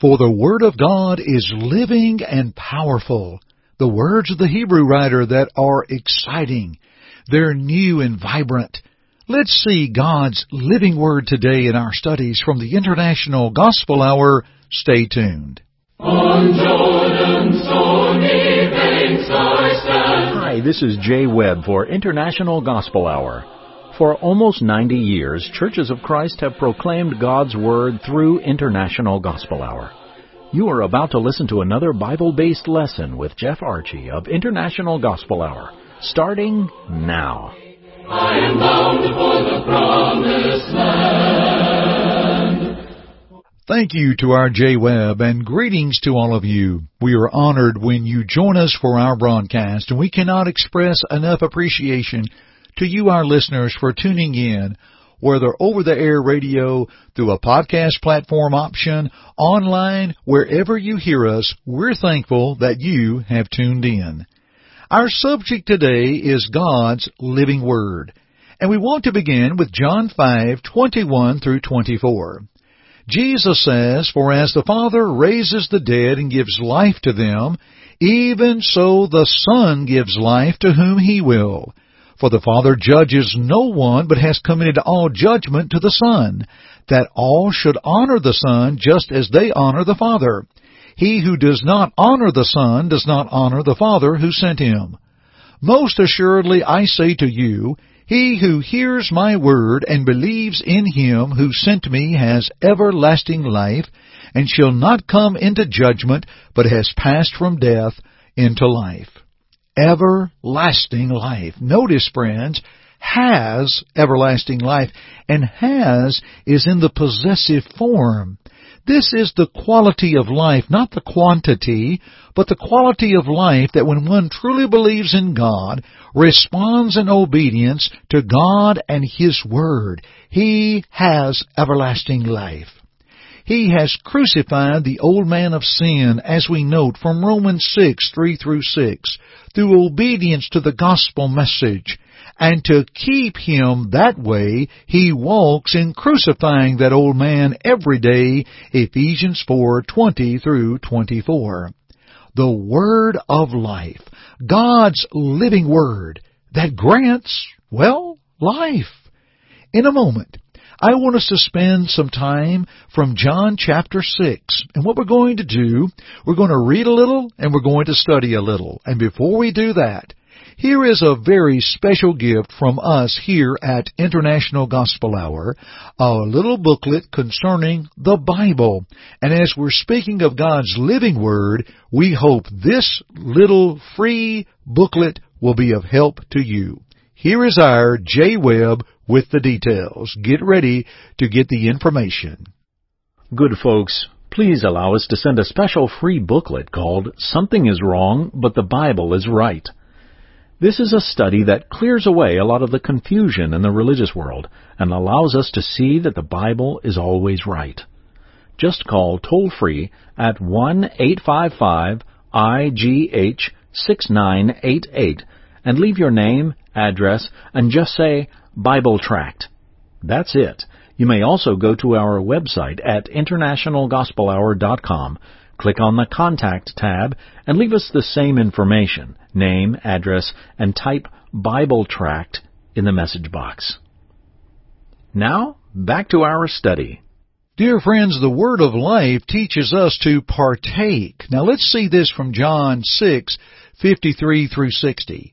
For the Word of God is living and powerful. The words of the Hebrew writer that are exciting. They're new and vibrant. Let's see God's living Word today in our studies from the International Gospel Hour. Stay tuned. On Jordan's stormy banks I stand. Hi, this is Jay Webb for International Gospel Hour. For almost 90 years, Churches of Christ have proclaimed God's Word through International Gospel Hour. You are about to listen to another Bible based lesson with Jeff Archie of International Gospel Hour, starting now. I am bound for the promised land. Thank you to our Jay Webb and greetings to all of you. We are honored when you join us for our broadcast and we cannot express enough appreciation to you, our listeners, for tuning in, whether over the air radio, through a podcast platform option, online, wherever you hear us, we're thankful that you have tuned in. Our subject today is God's living word, and we want to begin with John 5:21 through 24. Jesus says, For as the Father raises the dead and gives life to them, even so the Son gives life to whom he will. For the Father judges no one, but has committed all judgment to the Son, that all should honor the Son just as they honor the Father. He who does not honor the Son does not honor the Father who sent him. Most assuredly I say to you, he who hears my word and believes in him who sent me has everlasting life, and shall not come into judgment, but has passed from death into life everlasting life. Notice, friends, has everlasting life, and has is in the possessive form. This is the quality of life, not the quantity, but the quality of life that when one truly believes in God, responds in obedience to God and His Word, he has everlasting life. He has crucified the old man of sin, as we note from Romans 6, 3 through 6, through obedience to the gospel message. And to keep him that way, he walks in crucifying that old man every day, Ephesians 4, 20 through 24. The Word of life, God's living Word, that grants, well, life. In a moment, I want us to spend some time from John chapter 6. And what we're going to do, we're going to read a little and we're going to study a little. And before we do that, here is a very special gift from us here at International Gospel Hour, a little booklet concerning the Bible. And as we're speaking of God's living Word, we hope this little free booklet will be of help to you. Here is our Jay Webb with the details. Get ready to get the information. Good folks, please allow us to send a special free booklet called Something is Wrong, but the Bible is Right. This is a study that clears away a lot of the confusion in the religious world and allows us to see that the Bible is always right. Just call toll free at 1 855 IGH 6988 and leave your name, address, and just say Bible Tract. That's it. You may also go to our website at internationalgospelhour.com, click on the Contact tab, and leave us the same information, name, address, and type Bible Tract in the message box. Now, back to our study. Dear friends, the Word of Life teaches us to partake. Now let's see this from John 6, 53 through 60.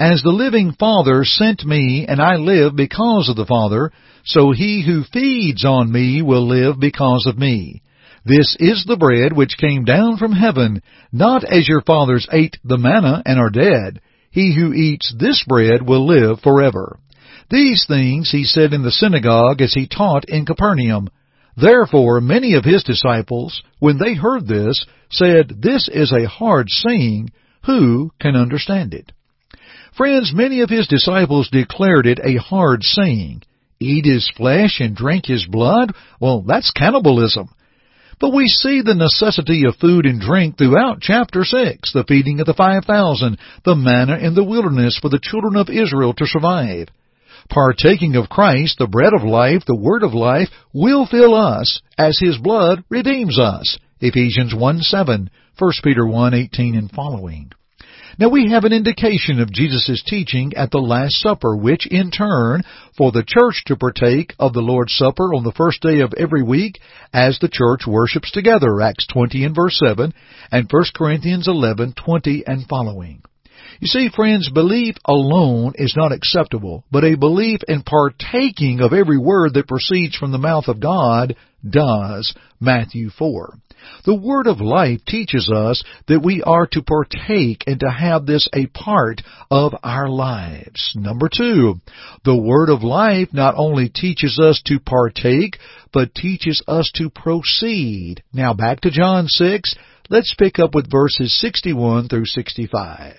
As the living Father sent me, and I live because of the Father, so he who feeds on me will live because of me. This is the bread which came down from heaven, not as your fathers ate the manna and are dead. He who eats this bread will live forever. These things he said in the synagogue as he taught in Capernaum. Therefore many of his disciples, when they heard this, said, This is a hard saying. who can understand it? Friends, many of his disciples declared it a hard saying. Eat his flesh and drink his blood? Well, that's cannibalism. But we see the necessity of food and drink throughout chapter 6, the feeding of the 5,000, the manna in the wilderness for the children of Israel to survive. Partaking of Christ, the bread of life, the word of life, will fill us as his blood redeems us. Ephesians 1 7, 1 Peter 1 18 and following. Now we have an indication of Jesus' teaching at the Last Supper, which in turn, for the church to partake of the Lord's Supper on the first day of every week as the church worships together, Acts 20 and verse 7, and 1 Corinthians 11, 20 and following. You see, friends, belief alone is not acceptable, but a belief in partaking of every word that proceeds from the mouth of God does. Matthew 4. The Word of Life teaches us that we are to partake and to have this a part of our lives. Number two, the Word of Life not only teaches us to partake, but teaches us to proceed. Now back to John 6, let's pick up with verses 61 through 65.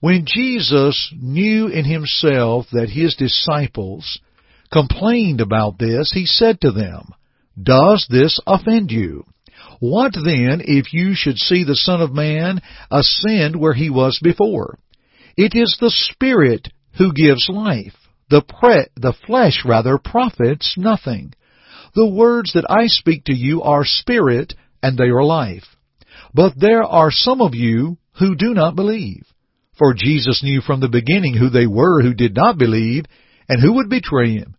When Jesus knew in himself that his disciples complained about this, he said to them, Does this offend you? What then if you should see the Son of Man ascend where he was before? It is the Spirit who gives life. The, pre- the flesh rather profits nothing. The words that I speak to you are spirit and they are life. But there are some of you who do not believe. For Jesus knew from the beginning who they were who did not believe and who would betray him.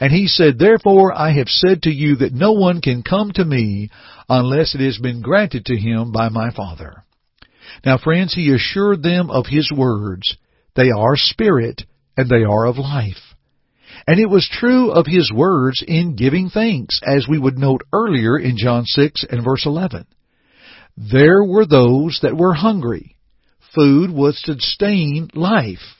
And he said, Therefore I have said to you that no one can come to me unless it has been granted to him by my Father. Now friends, he assured them of his words. They are spirit and they are of life. And it was true of his words in giving thanks, as we would note earlier in John 6 and verse 11. There were those that were hungry. Food would sustain life.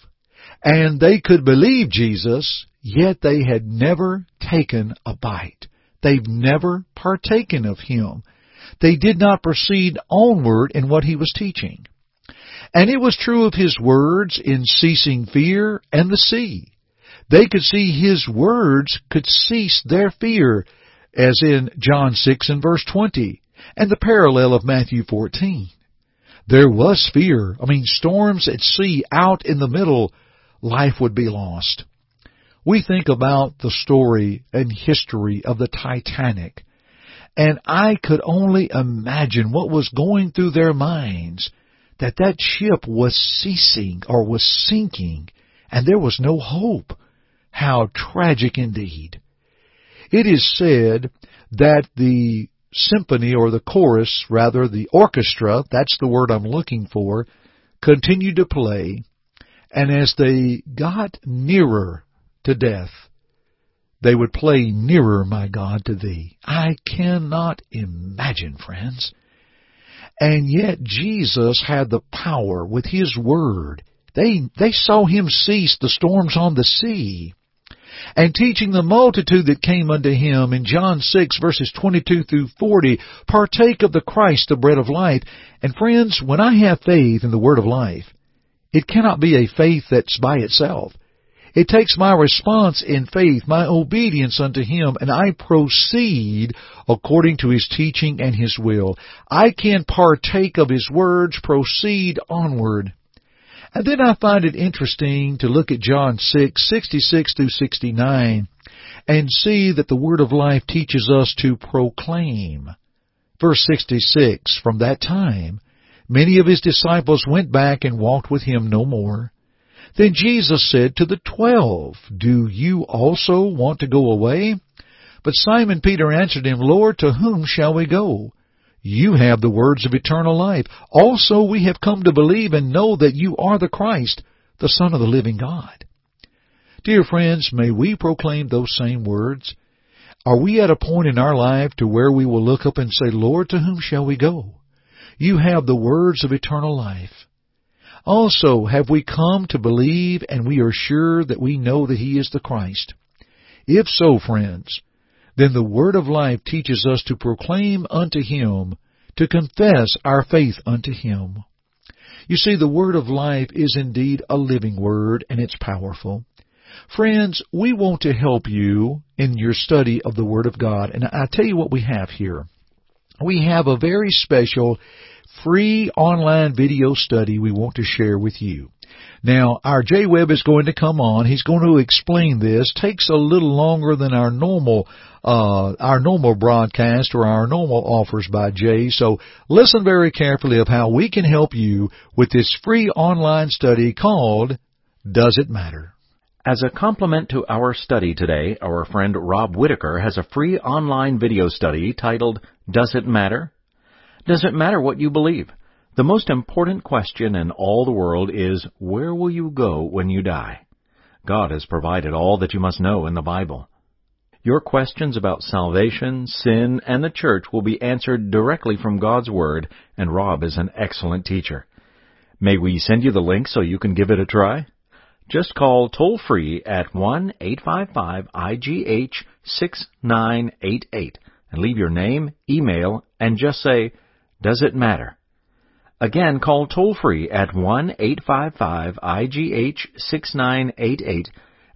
And they could believe Jesus Yet they had never taken a bite. They've never partaken of Him. They did not proceed onward in what He was teaching. And it was true of His words in ceasing fear and the sea. They could see His words could cease their fear, as in John 6 and verse 20, and the parallel of Matthew 14. There was fear. I mean, storms at sea out in the middle, life would be lost. We think about the story and history of the Titanic, and I could only imagine what was going through their minds that that ship was ceasing or was sinking and there was no hope. How tragic indeed. It is said that the symphony or the chorus, rather the orchestra, that's the word I'm looking for, continued to play, and as they got nearer to death, they would play nearer, my God, to thee. I cannot imagine, friends. And yet Jesus had the power with his word. They, they saw him cease the storms on the sea. And teaching the multitude that came unto him in John 6 verses 22 through 40, partake of the Christ, the bread of life. And friends, when I have faith in the word of life, it cannot be a faith that's by itself. It takes my response in faith, my obedience unto Him, and I proceed according to His teaching and His will. I can partake of His words, proceed onward. And then I find it interesting to look at John 6, 66 through 69, and see that the Word of Life teaches us to proclaim. Verse 66, From that time, many of His disciples went back and walked with Him no more. Then Jesus said to the twelve, Do you also want to go away? But Simon Peter answered him, Lord, to whom shall we go? You have the words of eternal life. Also we have come to believe and know that you are the Christ, the Son of the living God. Dear friends, may we proclaim those same words? Are we at a point in our life to where we will look up and say, Lord, to whom shall we go? You have the words of eternal life. Also, have we come to believe and we are sure that we know that He is the Christ? If so, friends, then the Word of life teaches us to proclaim unto Him, to confess our faith unto Him. You see, the Word of life is indeed a living Word, and it's powerful. Friends, we want to help you in your study of the Word of God, and I tell you what we have here. We have a very special free online video study we want to share with you. Now, our Jay Webb is going to come on. He's going to explain this. Takes a little longer than our normal, uh, our normal broadcast or our normal offers by Jay. So listen very carefully of how we can help you with this free online study called Does It Matter? As a complement to our study today, our friend Rob Whitaker has a free online video study titled Does It Matter? Does it matter what you believe? The most important question in all the world is, where will you go when you die? God has provided all that you must know in the Bible. Your questions about salvation, sin, and the church will be answered directly from God's Word, and Rob is an excellent teacher. May we send you the link so you can give it a try? Just call toll free at 1 855 IGH 6988 and leave your name, email, and just say, Does it matter? Again, call toll free at 1 855 IGH 6988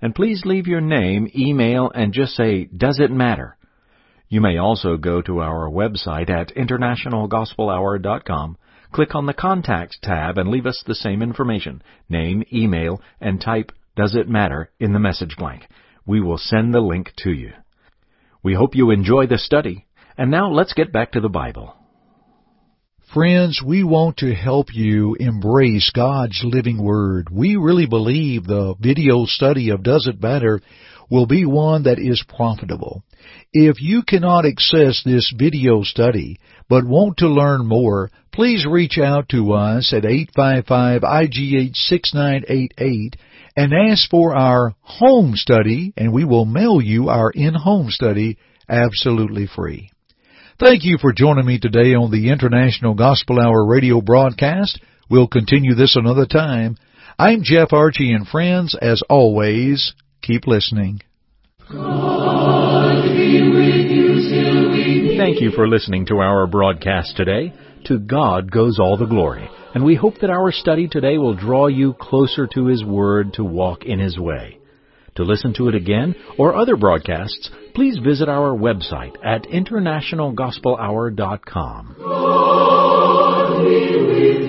and please leave your name, email, and just say, Does it matter? You may also go to our website at internationalgospelhour.com, click on the Contact tab, and leave us the same information name, email, and type Does it matter in the message blank. We will send the link to you. We hope you enjoy the study. And now let's get back to the Bible. Friends, we want to help you embrace God's living Word. We really believe the video study of Does It Matter will be one that is profitable. If you cannot access this video study but want to learn more, please reach out to us at 855-IGH-6988 and ask for our home study and we will mail you our in-home study absolutely free. Thank you for joining me today on the International Gospel Hour radio broadcast. We'll continue this another time. I'm Jeff Archie and friends, as always, keep listening. Thank you for listening to our broadcast today. To God goes all the glory, and we hope that our study today will draw you closer to His Word to walk in His way. To listen to it again or other broadcasts, please visit our website at internationalgospelhour.com.